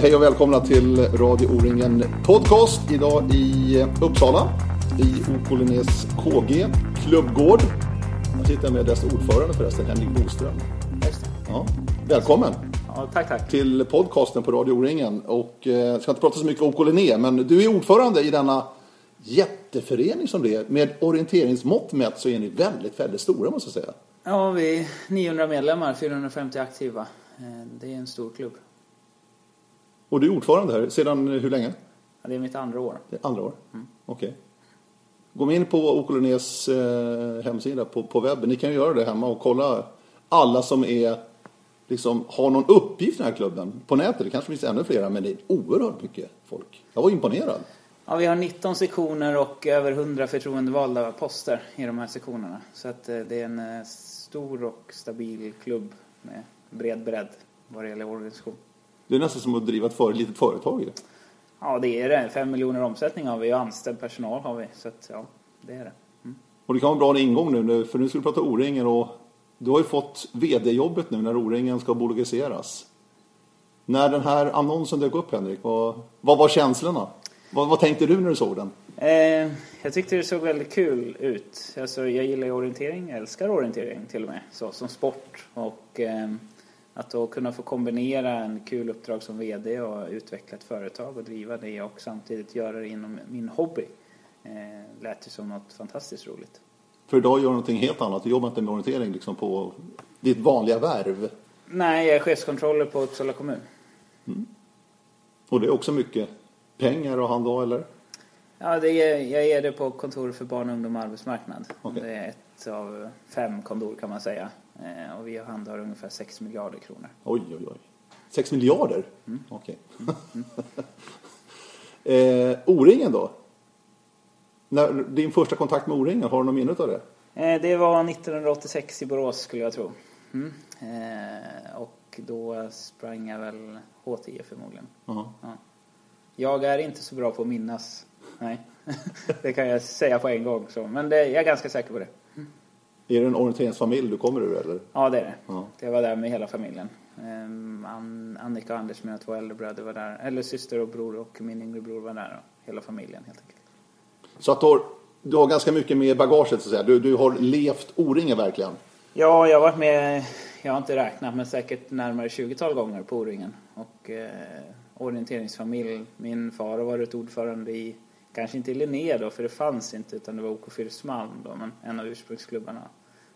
hej och välkomna till Radio O-ringen Podcast. Idag i Uppsala, i OK Linnés KG klubbgård. Jag sitter med dess ordförande förresten, Henrik Boström. Ja, välkommen Ja, tack, tack. till podcasten på Radio O-ringen. Och eh, jag ska inte prata så mycket om OK Linné, men du är ordförande i denna jätteförening som det är. Med orienteringsmått mätt så är ni väldigt, väldigt stora måste jag säga. Ja, vi är 900 medlemmar, 450 aktiva. Eh, Det är en stor klubb. Och du är ordförande här sedan hur länge? Ja, det är mitt andra år. Det är andra år? Okej. Gå in på OK Linnés eh, hemsida på, på webben. Ni kan ju göra det hemma och kolla alla som är, liksom, har någon uppgift i den här klubben. På nätet, det kanske finns ännu flera, men det är oerhört mycket folk. Jag var imponerad. Ja, vi har 19 sektioner och över 100 förtroendevalda poster i de här sektionerna. Så att eh, det är en eh, stor och stabil klubb med bred bredd vad det gäller organisation. Det är nästan som att driva ett för, litet företag ju. Ja, det är det. 5 miljoner omsättning har vi och anställd personal har vi. Så att, ja, det är det. Och det kan vara bra ingång nu, nu, för nu ska vi prata O-ringen och du har ju fått VD-jobbet nu när O-ringen ska bolagiseras. När den här annonsen dök upp Henrik, vad, vad var känslorna? Vad, vad tänkte du när du såg den? Eh, jag tyckte det såg väldigt kul ut. Alltså, jag gillar ju orientering, jag älskar orientering till och med, så, som sport. Och eh, att då kunna få kombinera en kul uppdrag som VD och utveckla ett företag och driva det och samtidigt göra det inom min hobby eh, lät ju som något fantastiskt roligt. För idag gör du någonting helt annat, du jobbar inte med orientering liksom på ditt vanliga värv. Nej, jag är chefskontroller på Uppsala kommun. Och det är också mycket pengar att handha eller? Ja, det är, jag är det på kontoret för barn, ungdom och arbetsmarknad. Okej. Det är ett av fem kontor kan man säga. Eh, och vi handhar ungefär 6 miljarder kronor. Oj, oj, oj. 6 miljarder? Okej. eh, O-ringen då? När, din första kontakt med O-ringen, har du något minne av det? Eh, Det var 1986 i Borås skulle jag tro. Mm. Eh, och då sprang jag väl H10 förmodligen. Ja. Ja. Jag är inte så bra på att minnas. Nej, det kan jag säga på en gång. Så. Men det, jag är ganska säker på det. Är det en orienteringsfamilj du kommer ur eller? Ja, det är det. Ja. Jag var där med hela familjen. Eh, An- Annika och Anders, mina två äldre bröder var där. Eller syster och bror och min yngre bror var där. Hela familjen helt enkelt. Så att du har, du har ganska mycket med bagaget så att säga. Du, du har levt O-ringen verkligen. Ja, jag har varit med, jag har inte räknat, men säkert närmare 20-tal gånger på O-ringen. Och eh, orienteringsfamilj. Min far har varit ordförande i, kanske inte i Linné då, för det fanns inte, utan det var OK Fyrismalm då, men en av ursprungsklubbarna.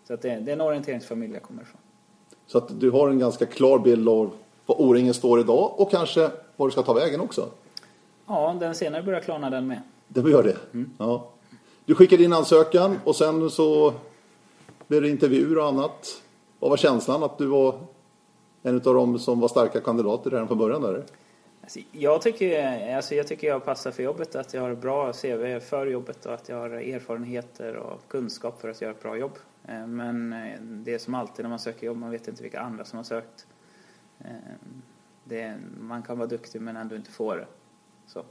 Så att det, det är en orienteringsfamilj jag kommer ifrån. Så att du har en ganska klar bild av var O-ringen står idag och kanske var du ska ta vägen också. Ja, den senare börjar klarna den med. Det gör det? Ja. Du skickade in ansökan och sen så blev det intervjuer och annat. Vad var känslan att du var en av dem som var starka kandidater redan från början? Där? Alltså, jag, tycker, alltså, jag tycker jag passar för jobbet, att jag har bra CV för jobbet och att jag har erfarenheter och kunskap för att göra ett bra jobb. Eh, Men eh, det är som alltid när man söker jobb, man vet inte vilka andra som har sökt. Eh, Det, man kan vara duktig men ändå inte få det. Så.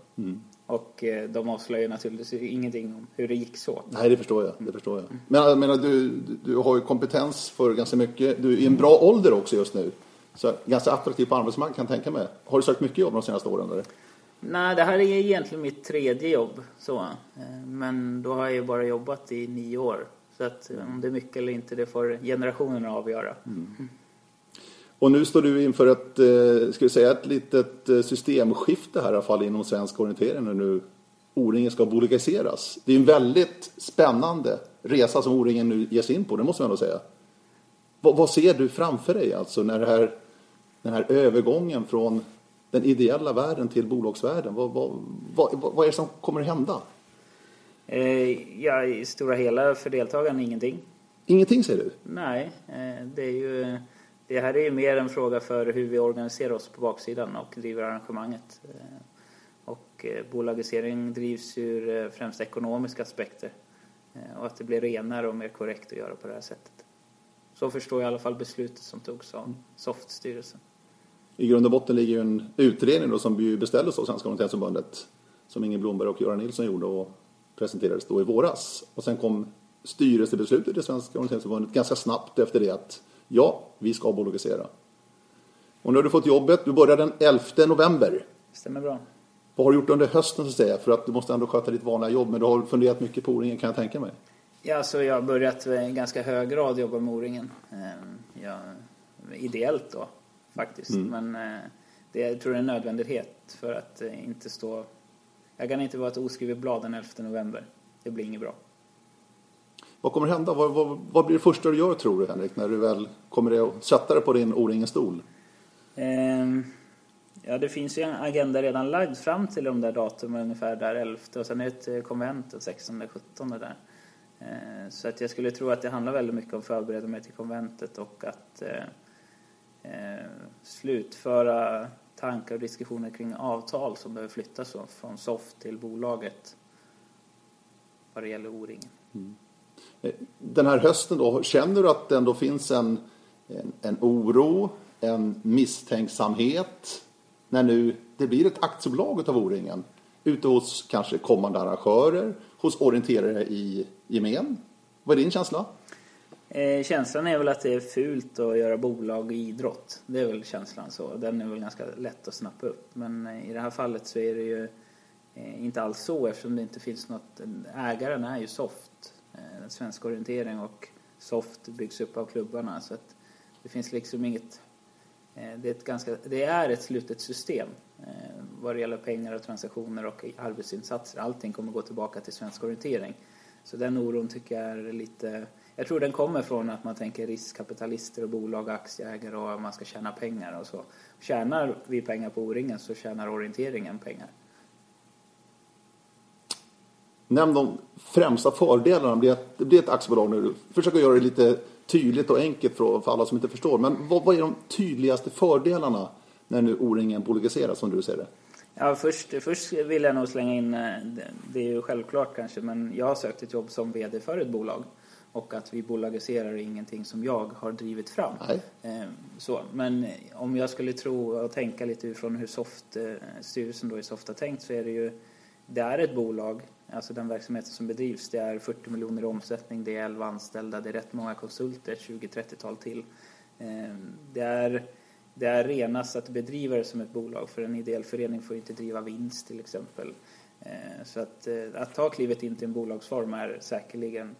Och eh, de avslöjar naturligtvis ingenting om hur det gick så. Nej, det förstår jag. Det förstår jag. Men jag menar, du, du har ju kompetens för ganska mycket. Du är i en bra ålder också just nu. Så ganska attraktiv på arbetsmarknaden kan jag tänka mig. Har du sökt mycket jobb de senaste åren? Eller? Nej, det här är egentligen mitt tredje jobb. Så. Eh, Men då har jag ju bara jobbat i nio år. Så att eh, om det är mycket eller inte, det får generationerna avgöra. Och nu står du inför ett, eh, ska vi säga, ett litet systemskifte här i alla fall inom svensk orientering när nu O-ringen ska bolagiseras. Det är en väldigt spännande resa som O-ringen nu ger sig in på, det måste man ändå säga. Vad, vad ser du framför dig alltså när det här, den här övergången från den ideella världen till bolagsvärlden? Vad, vad, vad, vad är det som kommer att hända? Eh, Ja, i stora hela för deltagarna ingenting. Ingenting säger du? Nej, eh, det är ju... Det här är ju mer en fråga för hur vi organiserar oss på baksidan och driver arrangemanget. Eh, Och eh, bolagisering drivs ur eh, främst ekonomiska aspekter. Och att det blir renare och mer korrekt att göra på det här sättet. Så förstår jag i alla fall beslutet som togs av SOFT-styrelsen. I grund och botten ligger ju en utredning då som beställdes av Svenska Orienteringsförbundet som Inge Blomberg och Göran Nilsson gjorde och presenterades då i våras. Och sen kom styrelsebeslutet i Svenska Orienteringsförbundet ganska snabbt efter det att ja, vi ska bolagisera. Och nu har du fått jobbet. Du börjar den 11 november. Stämmer bra. Vad har du gjort under hösten så att säga? För att du måste ändå sköta ditt vanliga jobb. Men du har funderat mycket på O-ringen kan jag tänka mig. Ja, så jag har börjat i ganska hög grad jobba med O-ringen. Eh, ja, ideellt då, faktiskt. Men eh, det, jag tror det är en nödvändighet för att eh, inte stå... Jag kan inte vara ett oskrivet blad den 11 november. Det blir inget bra. Vad kommer hända? Vad, vad, vad blir det första du gör tror du Henrik? När du väl kommer att sätta dig på din O-ringen-stol? Ehm, Ja, det finns ju en agenda redan lagd fram till de där datumen ungefär där 11 och sen är det ett eh, konvent den 16 17 där. Eh, Så att jag skulle tro att det handlar väldigt mycket om att förbereda mig till konventet och att eh, eh, Eh, slutföra tankar och diskussioner kring avtal som behöver flyttas från- SOFT till bolaget vad det gäller O-ringen. Mm. Eh, den här hösten då, känner du att det ändå finns en, en, en oro, en misstänksamhet när nu det blir ett aktiebolag av O-ringen ute hos kanske kommande arrangörer, hos orienterare i gemen? Vad är din känsla? Eh, känslan är väl att det är fult att göra bolag i idrott. Det är väl känslan så. Den är väl ganska lätt att snappa upp. Men eh, i det här fallet så är det ju eh, inte alls så eftersom det inte finns något... Ägaren är ju Soft, eh, Svensk orientering och Soft byggs upp av klubbarna. Så att det finns liksom inget... Eh, det, är ett ganska, det är ett slutet system eh, vad det gäller pengar och transaktioner och arbetsinsatser. Allting kommer gå tillbaka till svensk orientering. Så den oron tycker jag är lite... Jag tror den kommer från att man tänker riskkapitalister och bolag och aktieägare och att man ska tjäna pengar och så. Tjänar vi pengar på O-ringen så tjänar orienteringen pengar. Nämn de främsta fördelarna. Blir ett, det blir ett aktiebolag nu. Försök att göra det lite tydligt och enkelt för, alla som inte förstår. Men vad, vad är de tydligaste fördelarna när nu O-ringen bolagiseras som du ser det? Ja, först, först vill jag nog slänga in, eh, det- det är ju självklart kanske, men jag har sökt ett jobb som VD för ett bolag. Och att vi bolagiserar är ingenting som jag har drivit fram. Nej. Eh, Så, men eh, om jag skulle tro och tänka lite utifrån hur Soft, eh, styrelsen då i Soft har tänkt så är det ju, det är ett bolag, alltså den verksamheten som bedrivs, det är 40 miljoner i omsättning, det är 11 anställda, det är rätt många konsulter, 20-30-tal till. Eh, Det är, det är renast att bedriva det som ett bolag, för en ideell förening får inte driva vinst till exempel. Eh, Så att, eh, att ta klivet in till en bolagsform är säkerligen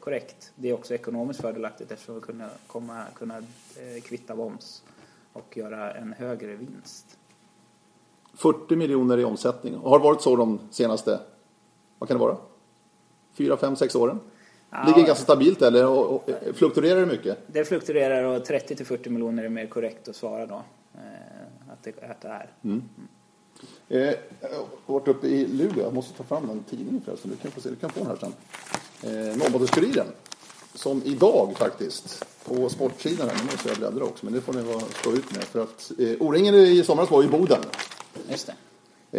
korrekt. Det är också ekonomiskt fördelaktigt eftersom vi kunna, komma, kunna eh, kvitta moms och göra en högre vinst. 40 miljoner i omsättning. Har det varit så de senaste, vad kan det vara? Fyra, fem, sex åren? Ja. Ligger ganska stabilt eller och, och, fluktuerar det mycket? Det fluktuerar och 30 till 40 miljoner är mer korrekt att svara då. eh, Att det, att det är. Eh, jag har varit uppe i Luleå, jag måste ta fram den tidningen förresten. Du kan få se, du kan få den här sen. Eh, Norrbottenskuriren. Som idag faktiskt, på sportsidan här, nu måste jag bläddra också, men det får ni vara, stå ut med. För att eh, O-ringen i somras var i Boden. Just det.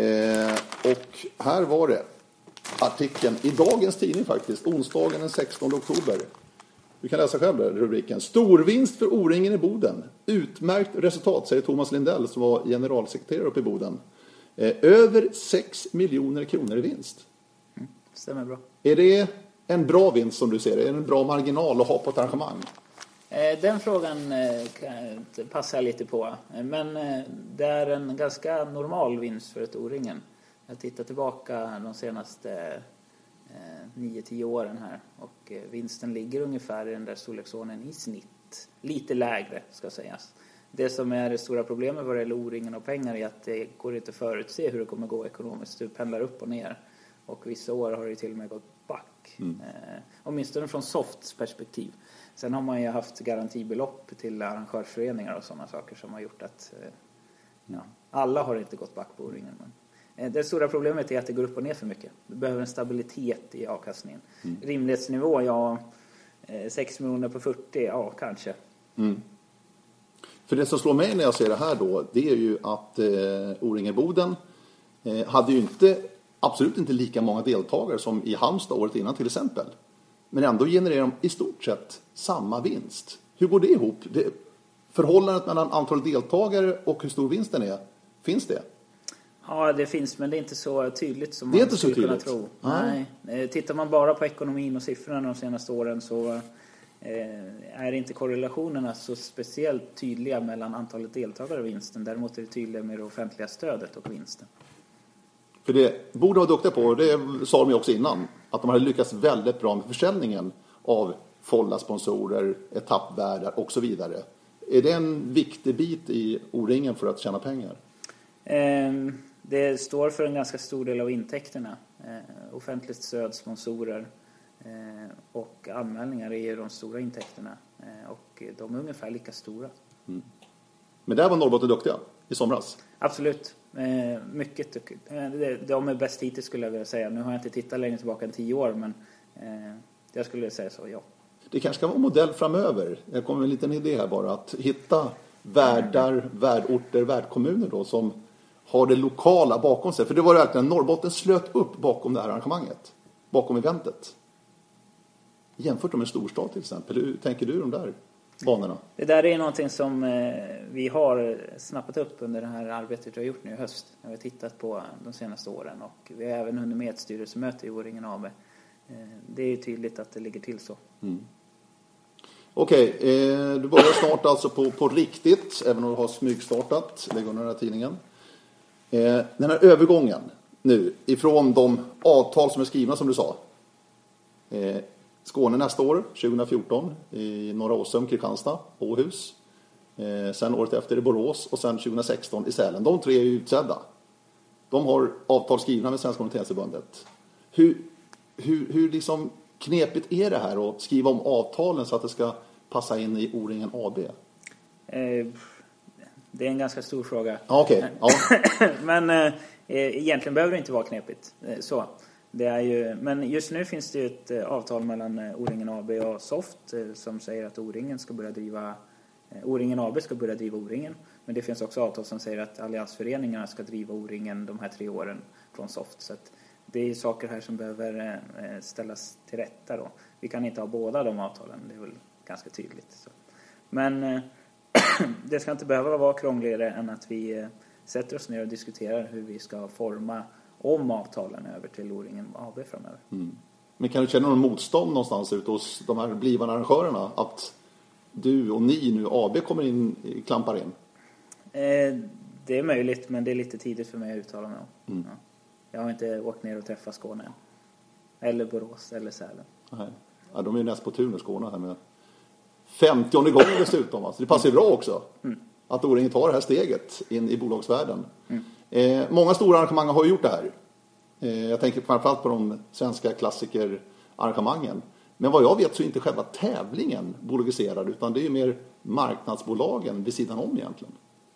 Eh, och här var det artikeln i dagens tidning faktiskt, onsdagen den 16 oktober. Du kan läsa själv där, rubriken. Storvinst för O-ringen i Boden. Utmärkt resultat, säger Thomas Lindell som var generalsekreterare uppe i Boden. Eh, över 6 miljoner kronor i vinst. Stämmer bra. Är det en bra vinst som du ser det? Är det en bra marginal att ha på ett arrangemang? Eh, den frågan eh, passar jag lite på. Eh, men det är en ganska normal vinst för ett O-ringen. Jag tittar tillbaka de senaste 9-10 åren här och vinsten ligger ungefär i den där storleksordningen i snitt. Lite lägre ska sägas. Det som är det stora problemet vad det gäller O-ringen och pengar är att det går inte att förutse hur det kommer gå ekonomiskt. Du pendlar upp och ner. Och vissa år har det till och med gått back. Eh, åtminstone från Softs perspektiv. Sen har man ju haft garantibelopp till arrangörsföreningar och sådana saker som har gjort att eh, ja, alla har inte gått back på O-ringen. Men eh, det stora problemet är att det går upp och ner för mycket. Du behöver en stabilitet i avkastningen. Rimlighetsnivå, ja, eh, 6 miljoner på 40, ja kanske. För det som slår mig när jag ser det här då, det är ju att eh, O-ringen Boden eh, hade ju inte, absolut inte lika många deltagare som i Halmstad året innan till exempel. Men ändå genererar de i stort sett samma vinst. Hur går det ihop? Det, förhållandet mellan antal deltagare och hur stor vinsten är, finns det? Ja, det finns, men det är inte så tydligt som man skulle kunna tro. Nej. Nej. Eh, Tittar man bara på ekonomin och siffrorna de senaste åren så är inte korrelationerna så speciellt tydliga mellan antalet deltagare och vinsten. Däremot är det tydliga med det offentliga stödet och vinsten. För det borde vara duktiga på, det sa de ju också innan, att de hade lyckats väldigt bra med försäljningen av Folla-sponsorer, etappvärdar och så vidare. Är det en viktig bit i O-ringen för att tjäna pengar? Ehm, det står för en ganska stor del av intäkterna. Eh, offentligt stöd, sponsorer eh, och anmälningar är ju de stora intäkterna. Eh, och de är ungefär lika stora. Mm. Men där var Norrbotten duktiga i somras? Absolut. Eh, mycket. Eh, de är bäst hittills skulle jag vilja säga. Nu har jag inte tittat längre tillbaka än tio år men eh, jag skulle säga så, ja. Det kanske ska vara modell framöver. Jag kommer med en liten idé här bara. Att hitta värdar, värdorter, värdkommuner då som har det lokala bakom sig. För det var verkligen, Norrbotten slöt upp bakom det här arrangemanget. Bakom eventet. Jämfört med en storstad till exempel. Hur tänker du de där banorna? Det där är någonting som eh, vi har snappat upp under det här arbetet vi har gjort nu i höst. När vi har tittat på de senaste åren och vi har även hunnit med ett styrelsemöte i Åringen AB. Eh, det är tydligt att det ligger till så. Mm. Okej, eh, du börjar snart alltså på, på riktigt, även om du har smygstartat. Lägg under den här tidningen. Den här övergången nu ifrån de avtal som är skrivna som du sa. Skåne nästa år, 2014, i Norra Åsum, Kristianstad, Åhus. Eh, sen året efter i Borås och sen 2016 i Sälen. De tre är ju utsedda. De har avtal skrivna med Svenska Orienteringsförbundet. Hur, hur, hur liksom knepigt är det här att skriva om avtalen så att det ska passa in i O-ringen AB? Eh, det är en ganska stor fråga. Okay. Ja. Men eh, egentligen behöver det inte vara knepigt. Eh, så. Det är ju, men just nu finns det ju ett eh, avtal mellan eh, O-ringen AB och Soft eh, som säger att O-ringen ska börja driva O-ringen AB ska börja driva O-ringen. Men det finns också avtal som säger att alliansföreningarna ska driva O-ringen de här tre åren från Soft. Så det är saker här som behöver ställas till rätta då. Vi kan inte ha båda de avtalen, det är väl ganska tydligt. Så. Men det ska inte behöva vara krångligare än att vi sätter oss ner och diskuterar hur vi ska forma om avtalen över till O-ringen AB framöver. Mm. Men kan du känna någon motstånd någonstans ute hos de här blivande arrangörerna att du och ni nu, AB, kommer in, klampar in? Eh, det är möjligt, men det är lite tidigt för mig att uttala mig om. Mm. Ja. Jag har inte åkt ner och träffat Skåne än. Eller Borås eller Sälen. Nej. Ja, de är ju näst på tur nu, Skåne, här med 50 gången dessutom. Alltså. Det passar ju bra också. Mm. Att O-ringen tar det här steget in i bolagsvärlden. Mm. Eh, många stora arrangemang har gjort det här. Eh, jag tänker framförallt på de svenska klassikerarrangemangen. Men vad jag vet så är inte själva tävlingen bolagiserad utan det är mer marknadsbolagen vid sidan om egentligen.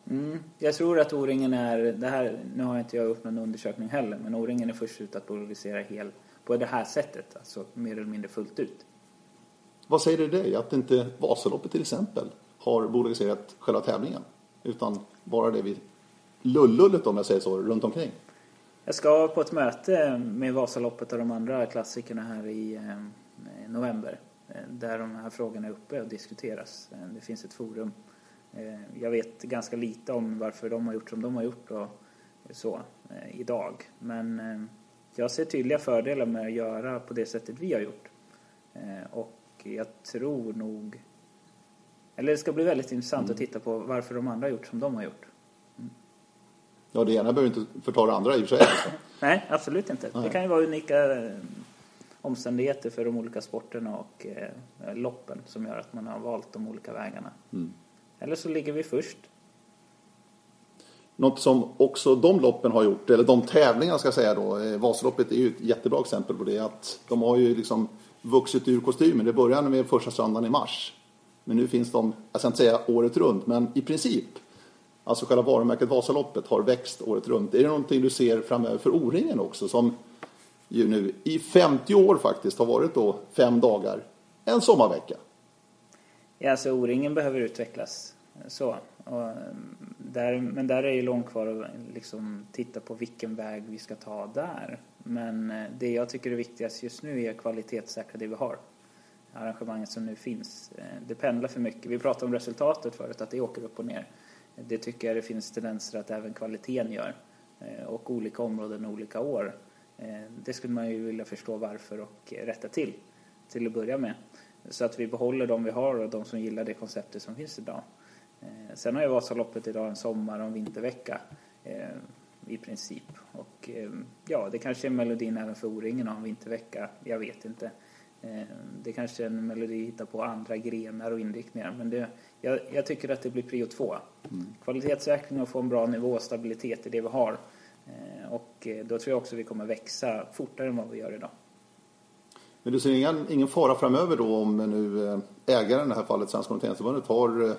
Mm. Jag tror att O-ringen är, det här, nu har inte jag gjort någon undersökning heller, men O-ringen är först ut att bolagisera hel, på det här sättet, alltså mer eller mindre fullt ut. Vad säger det dig att inte Vasaloppet till exempel har bolagiserat själva tävlingen utan bara det vid lullullet om jag säger så, runt omkring? Jag ska på ett möte med Vasaloppet och de andra klassikerna här i eh, november eh, där de här frågorna är uppe och diskuteras. Eh, det finns ett forum. Jag vet ganska lite om varför de har gjort som de har gjort och så idag. Men jag ser tydliga fördelar med att göra på det sättet vi har gjort. Och jag tror nog... Eller det ska bli väldigt intressant mm. att titta på varför de andra har gjort som de har gjort. Ja, det ena behöver inte förta det andra i och för sig. Nej, absolut inte. Nej. Det kan ju vara unika eh, omständigheter för de olika sporterna och eh, loppen som gör att man har valt de olika vägarna. Mm. Eller så ligger vi först. Något som också de loppen har gjort, eller de tävlingarna ska jag säga då, eh, Vasaloppet är ju ett jättebra exempel på det, att de har ju liksom vuxit ur kostymen. Det började med första söndagen i mars. Men nu finns de, jag ska inte säga året runt, men i princip. Alltså själva varumärket Vasaloppet har växt året runt. Är det någonting du ser framöver för O-ringen också som ju nu i 50 år faktiskt har varit då fem dagar, en sommarvecka? Ja, alltså O-ringen behöver utvecklas. Så. Och mm, där, men där är ju långt kvar att liksom titta på vilken väg vi ska ta där. Men eh, det jag tycker är viktigast just nu är att kvalitetssäkra det vi har. Arrangemanget som nu finns. Eh, det pendlar för mycket. Vi pratade om resultatet förut, att det åker upp och ner. Det tycker jag det finns tendenser att även kvaliteten gör. Eh, och olika områden olika år. Eh, det skulle man ju vilja förstå varför och rätta till, till att börja med. Så att vi behåller de vi har och de som gillar det konceptet som finns idag. Eh, sen har ju Vasaloppet idag en sommar och en vintervecka i princip. Och ja, det kanske är melodin även för O-ringen att ha en vintervecka. Jag vet inte. Det kanske är en melodi att hitta på andra grenar och inriktningar. Men det, jag, jag tycker att det blir prio två. Mm. Kvalitetssäkring och få en bra nivå och stabilitet i det vi har. Och då tror jag också vi kommer växa fortare än vad vi gör idag. Men du ser ingen, ingen fara framöver då om nu ägaren i det här fallet, Svenska Orienteringsförbundet, har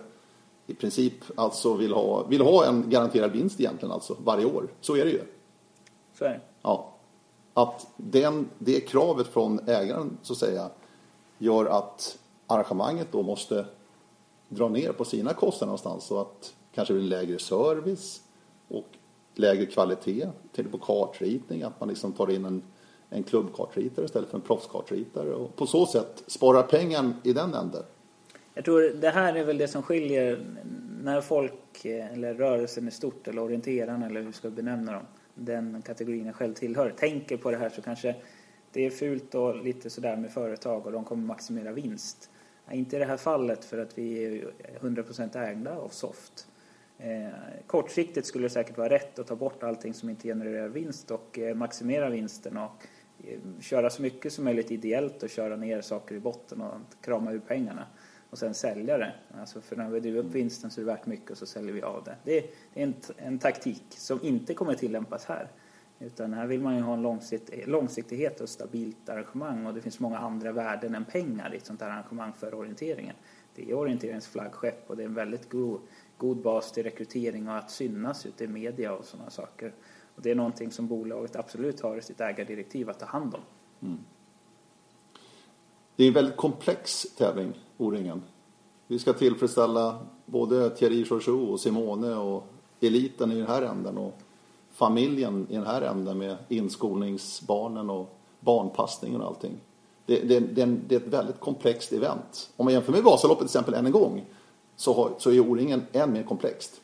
i princip alltså vill ha, vill ha en garanterad vinst egentligen alltså varje år. Så är det ju. Så är det. Ja. Att den, det kravet från ägaren så att säga gör att arrangemanget då måste dra ner på sina kostnader någonstans så att kanske blir lägre service och lägre kvalitet. Till på kartritning, att man liksom tar in en, en klubbkartritare istället för en proffskartritare och på så sätt sparar pengar i den änden. Jag tror det här är väl det som skiljer när folk, eh, eller rörelsen i stort, eller orienterarna, eller hur vi ska benämna dem, den kategorin jag själv tillhör, tänker på det här så kanske det är fult och lite sådär med företag och de kommer maximera vinst. Inte i det här fallet för att vi är 100% ägda av Soft. Eh, kortsiktigt skulle det säkert vara rätt att ta bort allting som inte genererar vinst och eh, maximera vinsten och eh, köra så mycket som möjligt ideellt och köra ner saker i botten och krama ur pengarna och sen sälja det. Alltså för när vi driver upp vinsten så är det värt mycket och så säljer vi av det. Det är, det är en, en, taktik som inte kommer tillämpas här. Utan här vill man ju ha en långsikt, långsiktighet och stabilt arrangemang och det finns många andra värden än pengar i ett sånt här arrangemang för orienteringen. Det är orienteringens flaggskepp och det är en väldigt god, god bas till rekrytering och att synas ute i media och sådana saker. Och det är någonting som bolaget absolut har i sitt ägardirektiv att ta hand om. Mm. Det är en väldigt komplex tävling, O-ringen. Vi ska tillfredsställa både Thierry Chouchou och Simone och eliten i den här änden och familjen i den här änden med inskolningsbarnen och barnpassningen och allting. Det, det, det, det, är ett väldigt komplext event. Om man jämför med Vasaloppet till exempel än en gång så, har, så är O-ringen än mer komplext.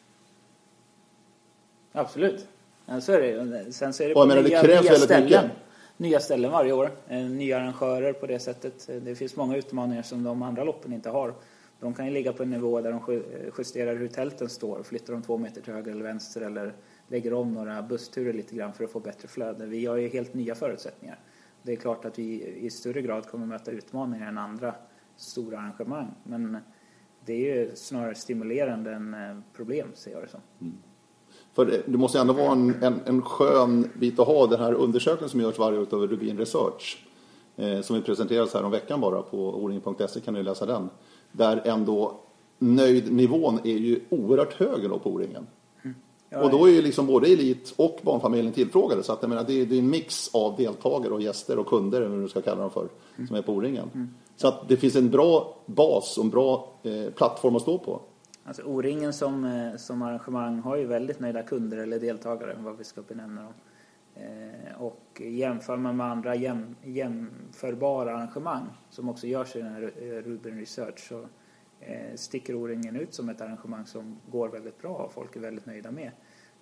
Absolut. Ja, så är det Sen så är det på menar, nya, det krävs nya ställen. Mycket nya ställen varje år, eh, nya arrangörer på det sättet. Eh, det finns många utmaningar som de andra loppen inte har. De kan ju ligga på en nivå där de eh, justerar hur tälten står, flyttar dem två meter till höger eller vänster eller lägger om några bussturer lite grann för att få bättre flöde. Vi har ju helt nya förutsättningar. Det är klart att vi i större grad kommer möta utmaningar än andra stora arrangemang. Men det är ju snarare stimulerande än problem, ser jag det som. Mm. För det måste ändå vara en, en, en skön bit att ha den här undersökningen som görs varje år av Rubin Research. Eh, som vi presenterades här om veckan bara på o-ringen.se kan ni läsa den. Där ändå nöjdnivån är ju oerhört hög då på O-ringen. Mm. Och då är ju liksom både elit och barnfamiljen tillfrågade. Så att jag menar, det, är, det är en mix av deltagare och gäster och kunder, eller vad du ska kalla dem för, mm. som är på O-ringen. Mm. Så att det finns en bra bas och en bra eh, plattform att stå på. Alltså O-ringen som, eh, som arrangemang har ju väldigt nöjda kunder eller deltagare, vad vi ska benämna dem. Eh, och jämför man med andra jäm, jämförbara arrangemang som också görs i den här Ruben eh, Rubin Research så eh, sticker O-ringen ut som ett arrangemang som går väldigt bra och folk är väldigt nöjda med.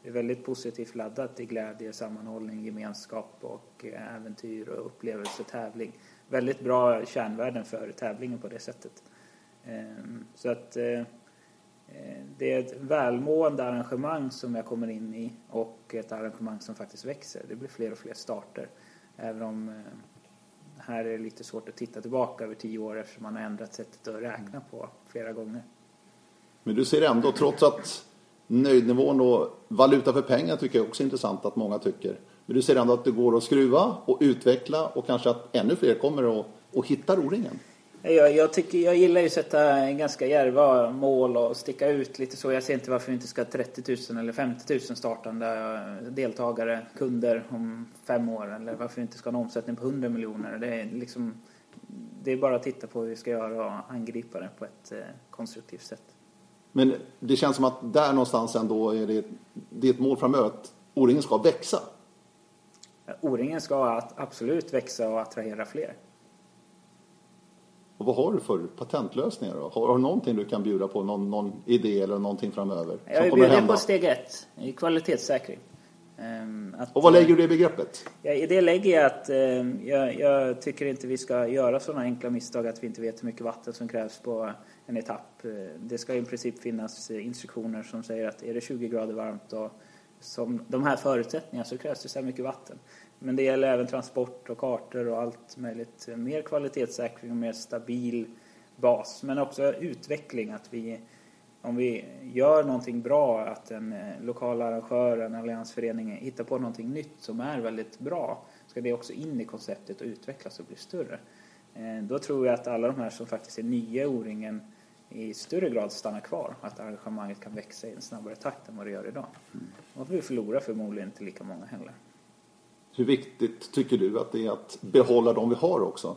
Det är väldigt positivt laddat i glädje, sammanhållning, gemenskap och eh, äventyr och upplevelse, tävling. Väldigt bra kärnvärden för tävlingen på det sättet. Eh, så att Eh, det är ett välmående arrangemang som jag kommer in i och ett arrangemang som faktiskt växer. Det blir fler och fler starter. Även om eh, här är det lite svårt att titta tillbaka över tio år eftersom man har ändrat sättet att räkna på flera gånger. Men du ser ändå, trots att nöjdnivån och valuta för pengar tycker jag också är intressant att många tycker. Men du ser ändå att det går att skruva och utveckla och kanske att ännu fler kommer att, hittar O-ringen? Jag, jag, tycker, jag gillar ju att sätta ganska järva mål och sticka ut lite så. Jag ser inte varför vi inte ska ha 30 000 eller 50 000 startande deltagare, kunder om fem år. Eller varför vi inte ska ha en omsättning på 100 miljoner. Det är, liksom, det är bara att titta på hur vi ska göra och angripa det på ett eh, konstruktivt sätt. Men det känns som att där någonstans ändå är det, det är ett mål framöver att O-ringen ska växa. O-ringen ska absolut växa och attrahera fler. Och vad har du för patentlösningar då? Har, du någonting du kan bjuda på? Någon, någon idé eller någonting framöver? Jag bjuder på steg ett, i kvalitetssäkring. Um, att, Och vad lägger du i begreppet? Ja, I det lägger jag att eh, jag, jag, tycker inte vi ska göra sådana enkla misstag att vi inte vet hur mycket vatten som krävs på en etapp. Eh, det ska i princip finnas instruktioner som säger att är det 20 grader varmt och som de här förutsättningarna så krävs det så här mycket vatten. Men det gäller även transport och kartor och allt möjligt. Mer kvalitetssäkring och mer stabil bas. Men också utveckling. Att vi, om vi gör någonting bra, att en eh, lokal arrangör, en alliansförening hittar på någonting nytt som är väldigt bra, ska det också in i konceptet och utvecklas och bli större. Eh, då tror jag att alla de här som faktiskt är nya i O-ringen i större grad stannar kvar. Att arrangemanget kan växa i en snabbare takt än vad det gör idag. Mm. Och vi förlorar förmodligen inte lika många heller. Hur viktigt tycker du att det är att behålla de vi har också?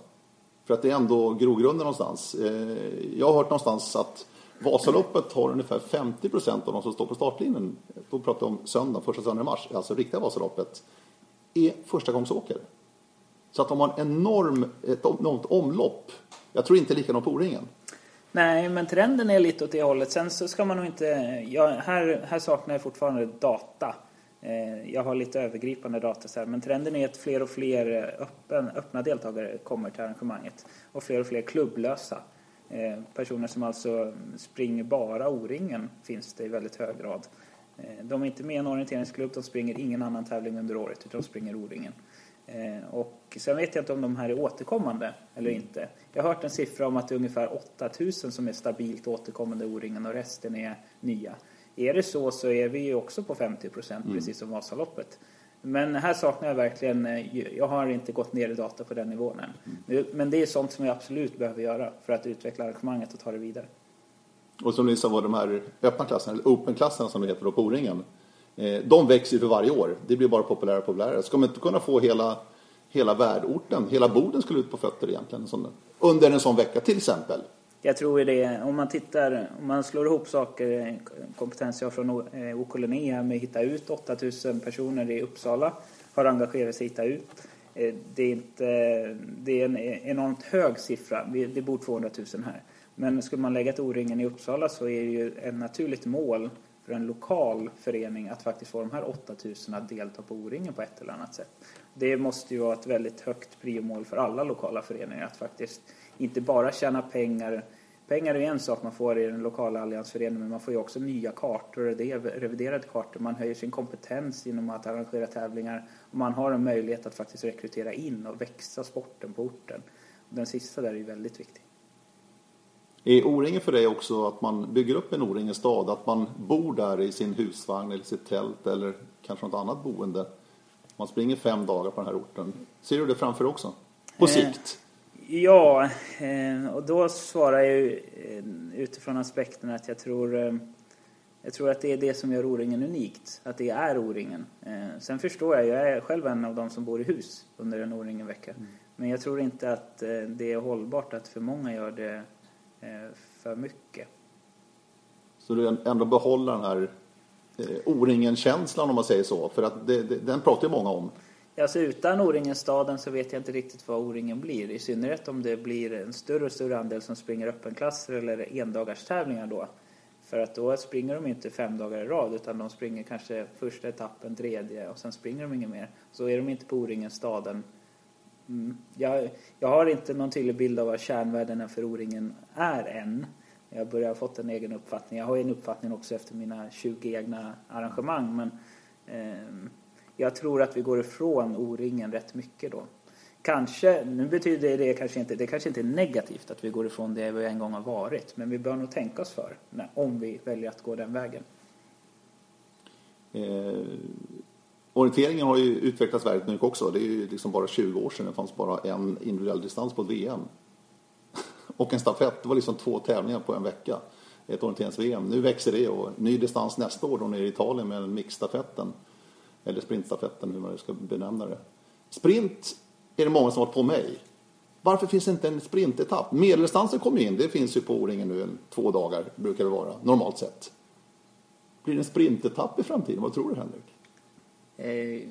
För att det är ändå grogrunden någonstans. Eh, jag har hört någonstans att Vasaloppet har ungefär 50 procent av de som står på startlinjen, då pratar jag om söndag, första söndagen i mars, alltså riktiga Vasaloppet, är förstagångsåkare. Så att de har en enorm, ett enormt omlopp. Jag tror inte likadant på O-ringen. Nej, men trenden är lite åt det hållet. Sen så ska man nog inte... Ja, här, här saknar jag fortfarande data. Eh, jag har lite övergripande data så här, men trenden är att fler och fler öppen, öppna deltagare kommer till arrangemanget. Och fler och fler klubblösa. Eh, personer som alltså springer bara O-ringen finns det i väldigt hög grad. Eh, de är inte med i en orienteringsklubb, de springer ingen annan tävling under året utan de springer O-ringen. Och sen vet jag inte om de här är återkommande eller inte. Jag har hört en siffra om att det är ungefär 8000 som är stabilt återkommande O-ringen och resten är nya. Är det så så är vi ju också på 50 procent, mm. precis som Vasaloppet. Men här saknar jag verkligen, eh, jag har inte gått ner i data på den nivån än. Mm. Men det är sånt som vi absolut behöver göra för att utveckla arrangemanget och ta det vidare. Och som ni sa var de här öppna klasserna, eller open-klasserna som det heter på O-ringen, eh, de växer ju för varje år. Det blir bara populärare och populärare. Ska man inte kunna få hela, hela värdorten, hela Boden skulle ut på fötter egentligen, under en sån vecka till exempel? Jag tror det, om man tittar, om man slår ihop saker, kompetens jag från OK eh, Linnea med Hitta Ut, 8000 personer i Uppsala har engagerat sig i Hitta Ut. Eh, det är, inte, det är en enormt hög siffra, det bor 200 000 här. Men skulle man lägga till O-ringen i Uppsala så är det ju ett naturligt mål för en lokal förening att faktiskt få de här 8000 att delta på O-ringen på ett eller annat sätt. Det måste ju vara ett väldigt högt priomål för alla lokala föreningar att faktiskt inte bara tjäna pengar. Pengar är en sak man får i den lokala alliansföreningen men man får ju också nya kartor, det är reviderade kartor. Man höjer sin kompetens genom att arrangera tävlingar och man har en möjlighet att faktiskt rekrytera in och växa sporten på orten. Den sista där är ju väldigt viktig. Är O-ringen för dig också att man bygger upp en O-ringen stad? Att man bor där i sin husvagn eller sitt tält eller kanske något annat boende? Man springer fem dagar på den här orten. Ser du det framför också? På eh, sikt? Ja, eh, och då svarar jag eh, utifrån aspekten att jag tror, eh, jag tror att det är det som gör O-ringen unikt. Att det är O-ringen. Sen förstår jag, jag är själv en av de som bor i hus under en O-ringen-vecka. Mm. Men jag tror inte att det är hållbart att för många gör det för mycket. Så du ändå behåller den här O-ringen-känslan om man säger så? För att det, det, den pratar ju många om. Alltså utan O-ringen-staden så vet jag inte riktigt vad O-ringen blir. I synnerhet om det blir en större och större andel som springer öppenklasser eller endagarstävlingar då. För att då springer de inte fem dagar i rad utan de springer kanske första etappen, tredje och sen springer de inget mer. Så är de inte på O-ringen-staden. Mm. Jag, jag har inte någon tydlig bild av vad kärnvärdena för O-ringen är än. Jag börjar ha fått en egen uppfattning. Jag har en uppfattning också efter mina 20 egna arrangemang men eh, jag tror att vi går ifrån O-ringen rätt mycket då. Kanske, nu betyder det kanske inte, det kanske inte är negativt att vi går ifrån det vi en gång har varit, men vi bör nog tänka oss för när, om vi väljer att gå den vägen. Eh, orienteringen har ju utvecklats väldigt mycket också. Det är ju liksom bara 20 år sedan det fanns bara en individuell distans på ett VM. och en stafett, det var liksom två tävlingar på en vecka. Ett orienterings-VM. Nu växer det och ny distans nästa år då nere i Italien med mixstafetten eller sprintstafetten, hur man nu ska benämna det. Sprint är det många som har varit på mig. Varför finns det inte en sprintetapp? Medeldistansen kommer in, det finns ju på O-ringen nu, en, två dagar brukar det vara, normalt sett. Blir det en sprintetapp i framtiden? Vad tror du, Henrik? Eh,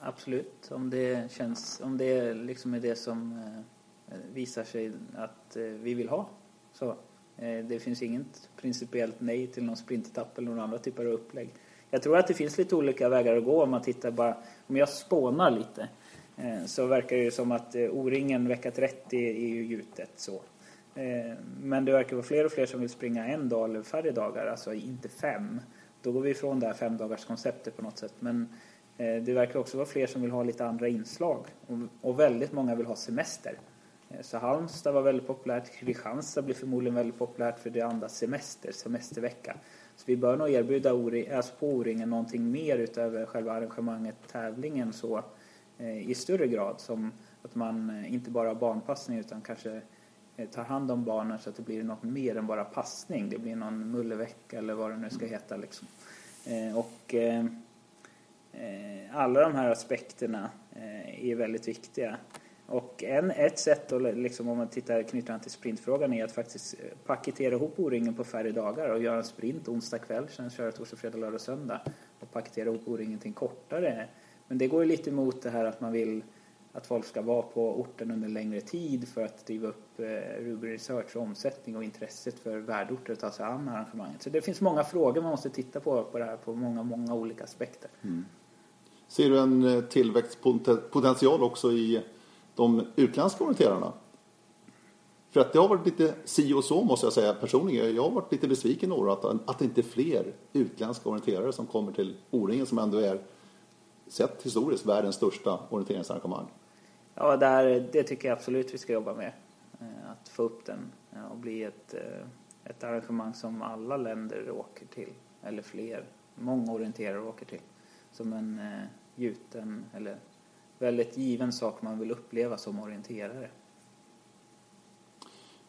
absolut, om det känns, om det liksom är det som eh, visar sig att eh, vi vill ha. Så, eh, det finns inget principiellt nej till någon sprintetapp eller några andra typer av upplägg jag tror att det finns lite olika vägar att gå om man tittar bara, om jag spånar lite. Eh, så verkar det ju som att eh, O-ringen vecka 30 är ju gjutet så. Eh, men det verkar vara fler och fler som vill springa en dag eller färre dagar, alltså inte fem. Då går vi ifrån det här femdagarskonceptet på något sätt. Men det verkar också vara fler som vill ha lite andra inslag. Och väldigt många vill ha semester. Så Halmstad var väldigt populärt. Kristianstad blir förmodligen väldigt populärt för det andas semester, semestervecka. Så vi bör nog erbjuda alltså på O-ringen någonting mer utöver själva arrangemanget, tävlingen så eh, i större grad. Som att man eh, inte bara har barnpassning utan kanske eh, tar hand om barnen så att det blir något mer än bara passning. Det blir någon mullevecka eller vad det nu ska heta. Liksom. Och alla de här aspekterna är väldigt viktiga. Och en, ett sätt, att, liksom, om man tittar knyter an till sprintfrågan, är att faktiskt eh, paketera ihop O-ringen på färre dagar och göra en sprint onsdag kväll, sen köra torsdag, fredag, lördag, söndag och paketera ihop O-ringen till en kortare. Men det går ju lite emot det här att man vill att folk ska vara på orten under längre tid för att driva upp eh, Ruby Research omsättning och intresset för värdorter att ta sig an arrangemanget. Så det finns många frågor man måste titta på på det här på många, många olika aspekter. Mm. Ser du en eh, tillväxtpotential också i de utländska orienterarna. För att det har varit lite si och så måste jag säga personligen. Jag har varit lite besviken några att, att det inte är fler utländska orienterare som kommer till O-ringen som ändå är sett historiskt världens största orienteringsarrangemang. Ja, där, det tycker jag absolut vi ska jobba med. Eh, att få upp den och bli ett, eh, ett arrangemang som alla länder åker till. Eller fler. Många orienterare åker till. Som en eh, gjuten eller väldigt given sak man vill uppleva som orienterare.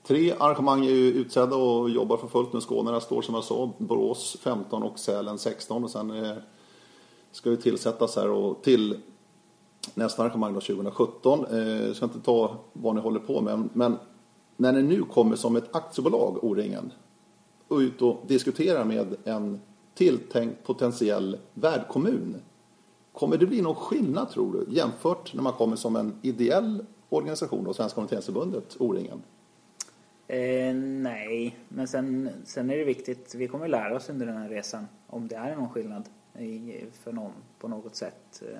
Tre arrangemang är ju utsedda och jobbar för fullt nu. Skåne står som jag sa, Borås 15 och Sälen 16 och sen eh, ska det tillsättas här och till nästa arrangemang då 2017. Eh, jag ska inte ta vad ni håller på med men när ni nu kommer som ett aktiebolag O-ringen och ut och diskuterar med en tilltänkt potentiell värdkommun Kommer det bli någon skillnad tror du jämfört när man kommer som en ideell organisation och Svenska Orienteringsförbundet, O-ringen? Eh, nej, men sen, sen är det viktigt, vi kommer lära oss under den här resan om det är någon skillnad i, för någon på något sätt. Eh,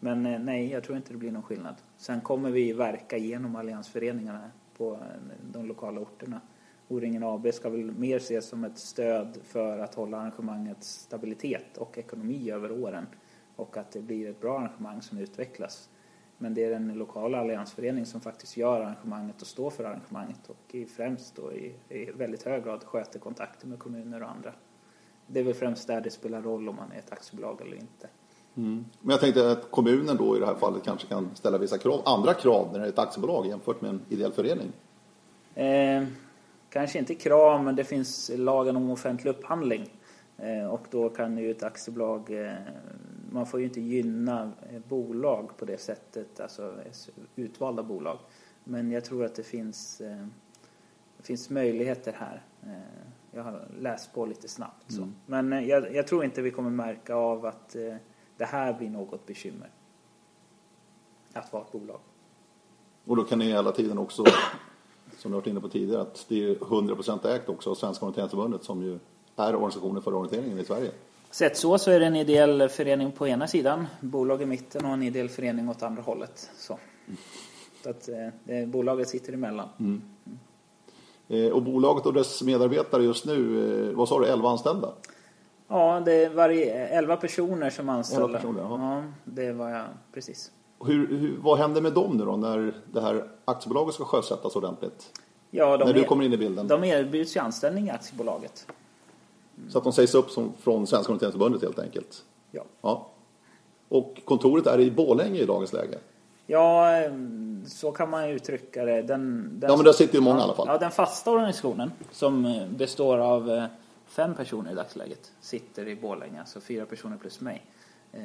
men eh, nej, jag tror inte det blir någon skillnad. Sen kommer vi verka genom alliansföreningarna på eh, de lokala orterna. O-ringen AB ska väl mer ses som ett stöd för att hålla arrangemangets stabilitet och ekonomi över åren och att det blir ett bra arrangemang som utvecklas. Men det är den lokala alliansföreningen som faktiskt gör arrangemanget och står för arrangemanget och i främst då i, i väldigt hög grad sköter kontakter med kommuner och andra. Det är väl främst där det spelar roll om man är ett aktiebolag eller inte. Mm. Men jag tänkte att kommunen då i det här fallet kanske kan ställa vissa krav, andra krav när det är ett aktiebolag jämfört med en ideell förening? Eh, kanske inte krav, men det finns lagen om offentlig upphandling. Eh, och då kan ju ett aktiebolag eh, man får ju inte gynna eh, bolag på det sättet, alltså utvalda bolag. Men jag tror att det finns, eh, det finns möjligheter här. Eh, jag har läst på lite snabbt. Så. Mm. Men jag, jag, tror inte vi kommer märka av att det här blir något bekymmer. Att vara ett bolag. Och då kan ni hela tiden också, som du varit inne på tidigare, att det är 100% ägt också av Svenska Orienteringsförbundet som ju är organisationen för orienteringen i Sverige. Sett så så är det en ideell förening på ena sidan, bolag i mitten och en ideell förening åt andra hållet. Så, så att eh, bolaget sitter emellan. Mm. Eh, och bolaget och dess medarbetare just nu, eh, vad sa du, 11 anställda? Ja, det är varje, 11 personer som anställda. 11 personer, ja. det var jag, precis. Hur, hur, vad händer med dem nu då när det här aktiebolaget ska sjösättas ordentligt? Ja, de när du kommer in i bilden? De erbjuds ju anställning i aktiebolaget. Så att de sägs upp som, från Svenska Orienteringsförbundet helt enkelt? Ja. ja. Och kontoret är i Bålänge i dagens läge? Ja, så kan man uttrycka det. Den, den ja, men där sitter ju många i alla fall. Ja, den fasta organisationen som består av eh, fem personer i dagsläget sitter i Bålänge, alltså fyra personer plus mig. Eh,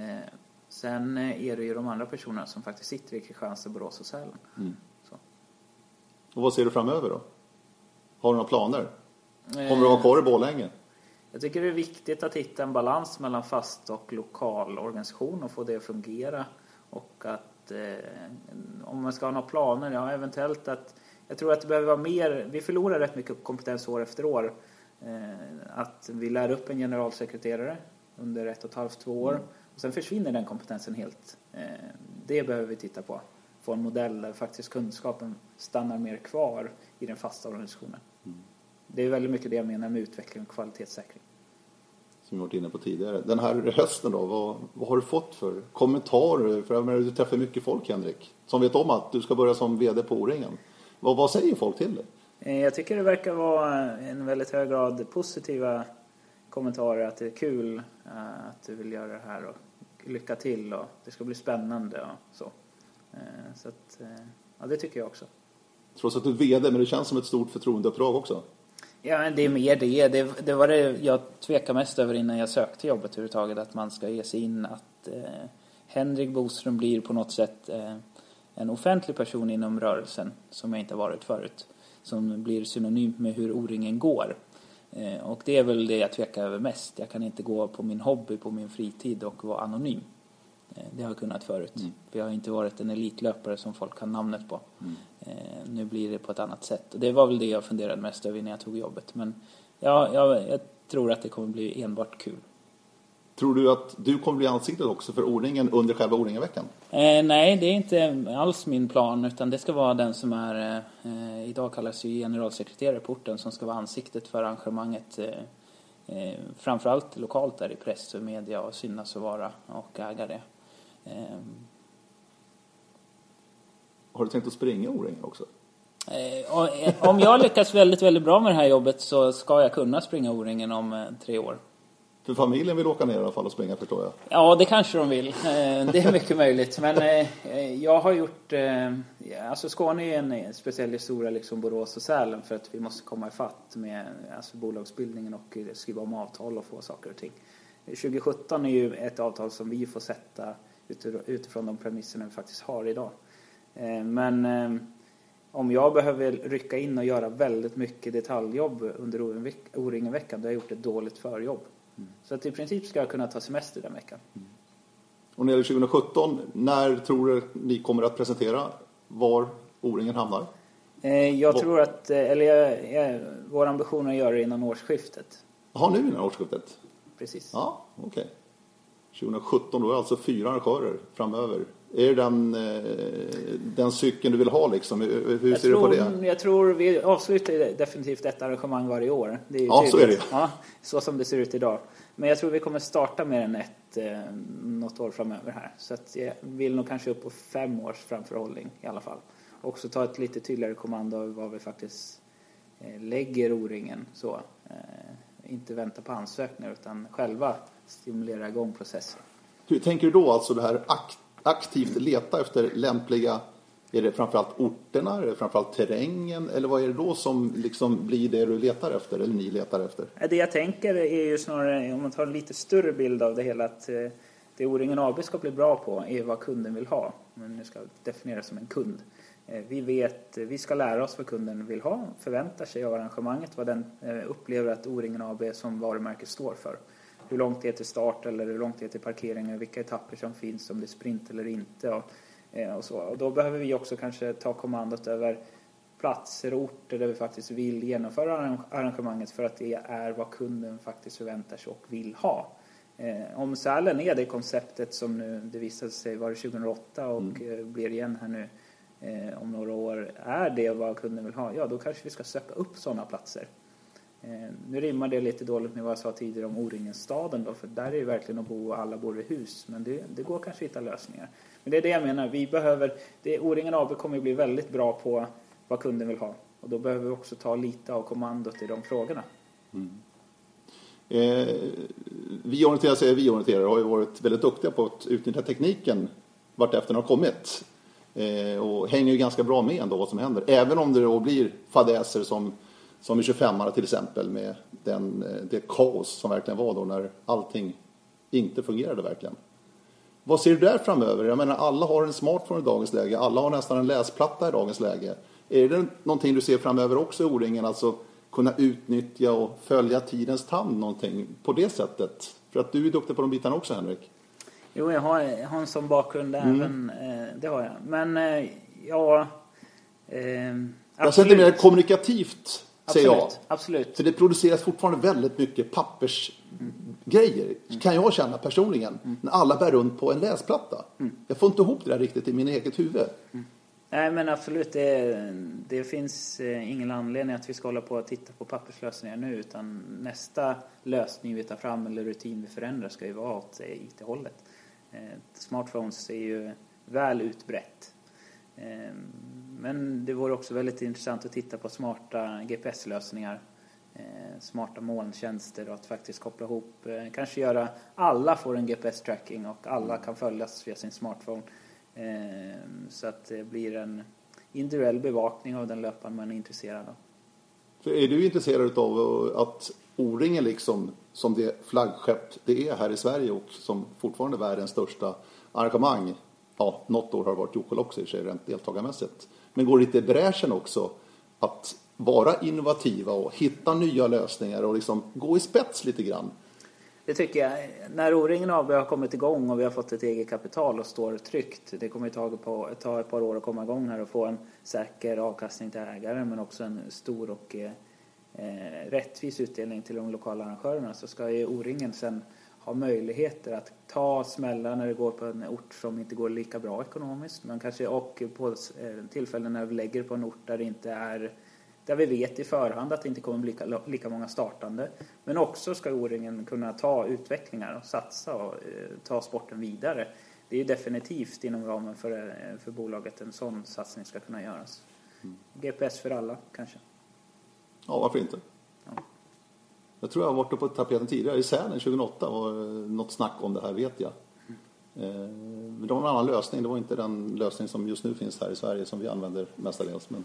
sen är det ju de andra personerna som faktiskt sitter i Kristianstad, Borås och Sälen. Mm. Och vad ser du framöver då? Har du några planer? Kommer du vara kvar i Bålänge? Jag tycker det är viktigt att hitta en balans mellan fast och lokal organisation och få det att fungera. Och att eh, om man ska ha några planer, ja eventuellt att jag tror att det behöver vara mer, vi förlorar rätt mycket kompetens år efter år. Eh, att vi lär upp en generalsekreterare under ett och ett halvt, två år. Och sen försvinner den kompetensen helt. Eh, det behöver vi titta på. Få en modell där faktiskt kunskapen stannar mer kvar i den fasta organisationen. Mm. Det är väldigt mycket det jag menar med utveckling och kvalitetssäkring. Som vi varit inne på tidigare. Den här hösten då, vad, vad har du fått för kommentarer? För jag menar, du träffar mycket folk Henrik, som vet om att du ska börja som VD på O-ringen. Vad, vad säger folk till dig? Eh, jag tycker det verkar vara en väldigt hög grad positiva kommentarer. Att det är kul eh, att du vill göra det här och lycka till och det ska bli spännande och så. Eh, så att, ja, det tycker jag också. Trots att du är VD, men det känns som ett stort förtroendeuppdrag också. Ja, det är mer det. det. Det var det jag tvekade mest över innan jag sökte jobbet överhuvudtaget. Att man ska ge sig in att eh, Henrik Boström blir på något sätt eh, en offentlig person inom rörelsen som jag inte varit förut. Som blir synonymt med hur O-ringen går. Eh, och det är väl det jag tvekar över mest. Jag kan inte gå på min hobby på min fritid och vara anonym. Eh, det har jag kunnat förut. Mm. För jag har inte varit en elitlöpare som folk kan namnet på. Mm. Eh, nu blir det på ett annat sätt. Och det var väl det jag funderade mest över när jag tog jobbet. Men ja, jag, jag tror att det kommer bli enbart kul. Tror du att du kommer bli ansiktet också för O-ringen under själva O-ringen-veckan? Eh, nej, det är inte alls min plan utan det ska vara den som är, eh, idag kallas ju generalsekreterare på orten, som ska vara ansiktet för arrangemanget. Eh, eh, framförallt lokalt där i press och media och synas och vara och äga det. Eh, har du tänkt att springa O-ringen också? Eh, om jag lyckas väldigt, väldigt bra med det här jobbet så ska jag kunna springa O-ringen om eh, tre år. För familjen vill åka ner i alla fall och springa förstår jag. Ja, det kanske de vill. Det är mycket möjligt. Men jag har gjort... Alltså Skåne är en speciell historia, liksom Borås och Sälen, för att vi måste komma ifatt med alltså bolagsbildningen och skriva om avtal och få saker och ting. 2017 är ju ett avtal som vi får sätta utifrån de premisserna vi faktiskt har idag. Eh, men eh, om jag behöver rycka in och göra väldigt mycket detaljjobb under O-ringen-veckan, då har jag gjort ett dåligt förjobb. Mm. Så att i princip ska jag kunna ta semester den veckan. Mm. Och när det gäller 2017, när tror du ni kommer att presentera var O-ringen hamnar? Eh, jag tror att, eller jag, jag, vår ambition är att göra det innan årsskiftet. Jaha, nu innan årsskiftet? Precis. Ja, okej. Okay. 2017, då är det alltså fyra arrangörer framöver. Är det den, eh, den cykeln du vill ha liksom? Hur jag ser tror, du på det? Jag tror vi avslutar definitivt ett arrangemang varje år. Det är ja, tydligt. så är det ja, Så som det ser ut idag. Men jag tror vi kommer starta mer än ett eh, något år framöver här. Så att jag vill nog kanske upp på fem års framförhållning i alla fall. Också ta ett lite tydligare kommando över vad vi faktiskt eh, lägger O-ringen så. Inte vänta på ansökningar utan själva stimulera igång processen. Hur tänker du då alltså det här akt aktivt leta efter lämpliga är det framförallt orterna, är det framförallt terrängen eller vad är det då som liksom blir det du letar efter eller ni letar efter? Det jag tänker är ju snarare, om man tar en lite större bild av det hela, att eh, det O-ringen AB ska bli bra på är vad kunden vill ha. Men nu ska definiera som en kund. Eh, vi vet, vi ska lära oss vad kunden vill ha, förväntar sig av arrangemanget, vad den eh, upplever att O-ringen AB som varumärke står för hur långt det är till start eller hur långt det är till parkeringen, vilka etapper som finns, om det är sprint eller inte och, eh, och så. Och då behöver vi också kanske ta kommandot över platser och orter där vi faktiskt vill genomföra arrangemanget för att det är vad kunden faktiskt förväntar sig och vill ha. Eh, om Sälen är det konceptet som nu, det visade sig vara 2008 och mm. Eh, blir igen här nu om några år, är det vad kunden vill ha, ja då kanske vi ska söka upp sådana platser. Eh, nu rimmar det lite dåligt med vad jag sa tidigare om O-ringen-staden då, för där är det verkligen att bo och alla bor i hus. Men det, det går kanske att hitta lösningar. Men det är det jag menar, vi behöver, O-ringen AB kommer att bli väldigt bra på vad kunden vill ha. Och då behöver vi också ta lite av kommandot i de frågorna. Mm. Eh, vi orienterare säger alltså, vi orienterare har ju varit väldigt duktiga på att utnyttja tekniken vartefter den har kommit. Eh, och hänger ju ganska bra med ändå vad som händer. Även om det då blir fadäser som som i 25 till exempel med den, eh, det kaos som verkligen var då när allting inte fungerade verkligen. Vad ser du där framöver? Jag menar alla har en smartphone i dagens läge, alla har nästan en läsplatta i dagens läge. Är det någonting du ser framöver också i O-ringen, alltså kunna utnyttja och följa tidens tand någonting på det sättet? För att du är duktig på de bitarna också Henrik. Jo, jag har, jag har en sån bakgrund mm. även, eh, det har jag. Men eh, ja... Eh, jag ser det mer kommunikativt Säger jag. Absolut. För det produceras fortfarande väldigt mycket pappersgrejer, kan jag känna personligen. När alla bär runt på en läsplatta. Jag får inte ihop det där riktigt i min eget huvud. Nej men absolut, det, det finns eh, ingen anledning att vi ska hålla på och titta på papperslösningar nu utan nästa lösning vi tar fram eller rutin vi förändrar ska ju vara åt eh, IT-hållet. Eh, smartphones är ju väl utbrett. Eh, men det vore också väldigt intressant att titta på smarta GPS-lösningar, eh, smarta molntjänster och att faktiskt koppla ihop, eh, kanske göra, alla får en GPS-tracking och alla kan följas via sin smartphone. Eh, så att det blir en individuell bevakning av den löparen man är intresserad av. För är du intresserad av att O-ringen liksom, som det flaggskepp det är här i Sverige och som fortfarande är världens största arrangemang. Ja, något år har det varit Jokol också i och för sig rent deltagarmässigt. Men går lite i bräschen också att vara innovativa och hitta nya lösningar och liksom gå i spets lite grann. Det tycker jag. När O-ringen AB har kommit igång och vi har fått ett eget kapital och står tryggt. Det kommer ta, på, ta ett par år att komma igång här och få en säker avkastning till ägaren men också en stor och eh, eh rättvis utdelning till de lokala arrangörerna så ska ju O-ringen sen ha möjligheter att ta smällar när det går på en ort som inte går lika bra ekonomiskt men kanske och på eh, tillfällen när vi lägger på en ort där det inte är där vi vet i förhand att det inte kommer bli lika, lika många startande. Men också ska O-ringen kunna ta utvecklingar och satsa och eh, ta sporten vidare. Det är definitivt inom ramen för, eh, för bolaget en sån satsning ska kunna göras. Mm. GPS för alla kanske. Ja, varför inte? Jag tror jag har varit uppe på tapeten tidigare. I Sälen 2008 var eh, något snack om det här vet jag. Eh, men det var en annan lösning. Det var inte den lösning som just nu finns här i Sverige som vi använder mestadels. Men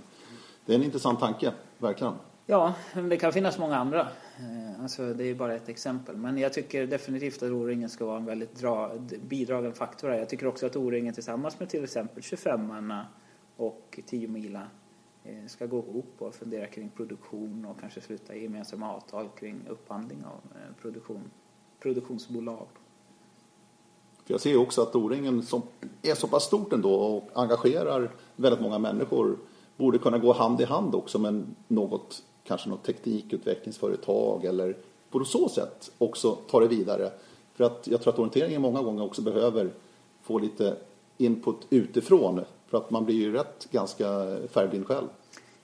det är en intressant tanke, verkligen. Ja, men det kan finnas många andra. Eh, alltså, det är bara ett exempel. Men jag tycker definitivt att O-ringen ska vara en väldigt dra, bidragande faktor. Jag tycker också att O-ringen tillsammans med till exempel 25 och 10 mila Eh, ska gå ihop och fundera kring produktion och kanske sluta gemensamma avtal kring upphandling av eh, produktion, produktionsbolag. För jag ser också att O-ringen som är så pass stort ändå och engagerar väldigt många människor borde kunna gå hand i hand också med något, kanske något teknikutvecklingsföretag eller på så sätt också ta det vidare. För att jag tror att orienteringen många gånger också behöver få lite input utifrån för att man blir ju rätt ganska färgblind själv.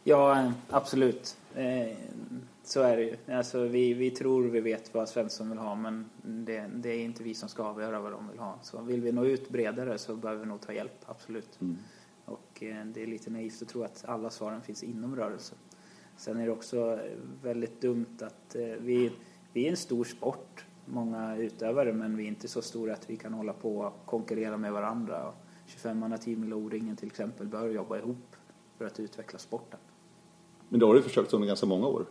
Ja, absolut. Eh, så är det ju. Alltså, vi, vi tror vi vet vad Svensson vill ha men det, det, är inte vi som ska avgöra vad de vill ha. Så vill vi nå ut bredare så behöver vi nog ta hjälp, absolut. Mm. Och eh, det är lite naivt att tro att alla svaren finns inom rörelsen. Sen är det också väldigt dumt att eh, vi, vi är en stor sport, många utövare, men vi är inte så stora att vi kan hålla på och konkurrera med varandra. 25-manna team eller O-ringen till exempel bör jobba ihop för att utveckla sporten. Men då har du försökt under ganska många år?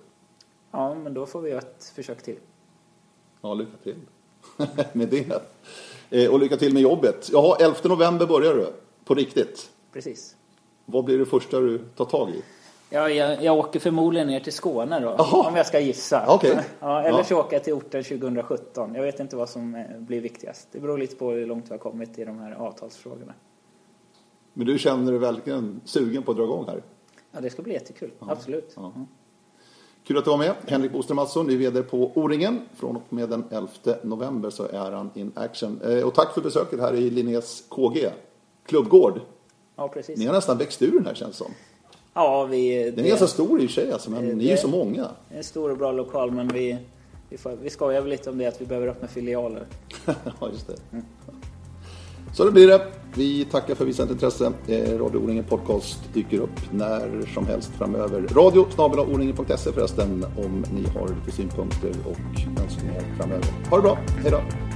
Ja, men då får vi göra ett försök till. Ja, lycka till med det. Eh, och lycka till med jobbet. Jaha, 11 november börjar du, på riktigt? Precis. Vad blir det första du tar tag i? Ja, jag, jag åker förmodligen ner till Skåne då, Aha. om jag ska gissa. Okay. Ja, eller så åker jag till orten 2017. Jag vet inte vad som eh, blir viktigast. Det beror lite på hur långt vi har kommit i de här avtalsfrågorna. Men du känner dig verkligen sugen på att dra igång här? Ja, det ska bli jättekul. Ja. Absolut. Ja. Kul att du var med. Henrik Boström Mattsson, ny VD på O-ringen. Från och med den 11 november så är han in action. Eh, och tack för besöket här i Linnés KG, klubbgård. Ja, precis. Ni har nästan växt ur den här känns som. Ja, vi... Den är det, ganska stor i och för sig alltså, men det, ni är ju så många. Det är en stor och bra lokal, men vi, vi, får, vi skojar väl lite om det att vi behöver öppna filialer. ja, just det. Mm. Så det blir det. Vi tackar för visat intresse. Eh, Radio O-ringen Podcast dyker upp när som helst framöver. Radio o förresten om ni har lite synpunkter och önskningar framöver. Ha det bra. Hej då.